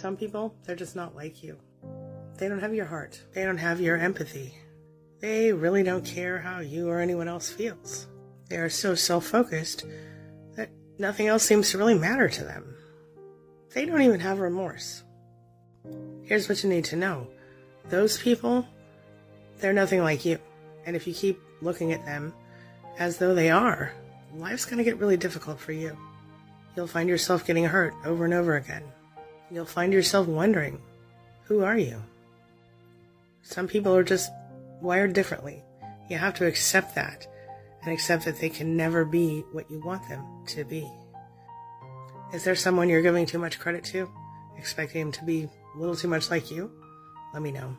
Some people, they're just not like you. They don't have your heart. They don't have your empathy. They really don't care how you or anyone else feels. They are so self focused that nothing else seems to really matter to them. They don't even have remorse. Here's what you need to know those people, they're nothing like you. And if you keep looking at them as though they are, life's going to get really difficult for you. You'll find yourself getting hurt over and over again. You'll find yourself wondering, who are you? Some people are just wired differently. You have to accept that and accept that they can never be what you want them to be. Is there someone you're giving too much credit to, expecting them to be a little too much like you? Let me know.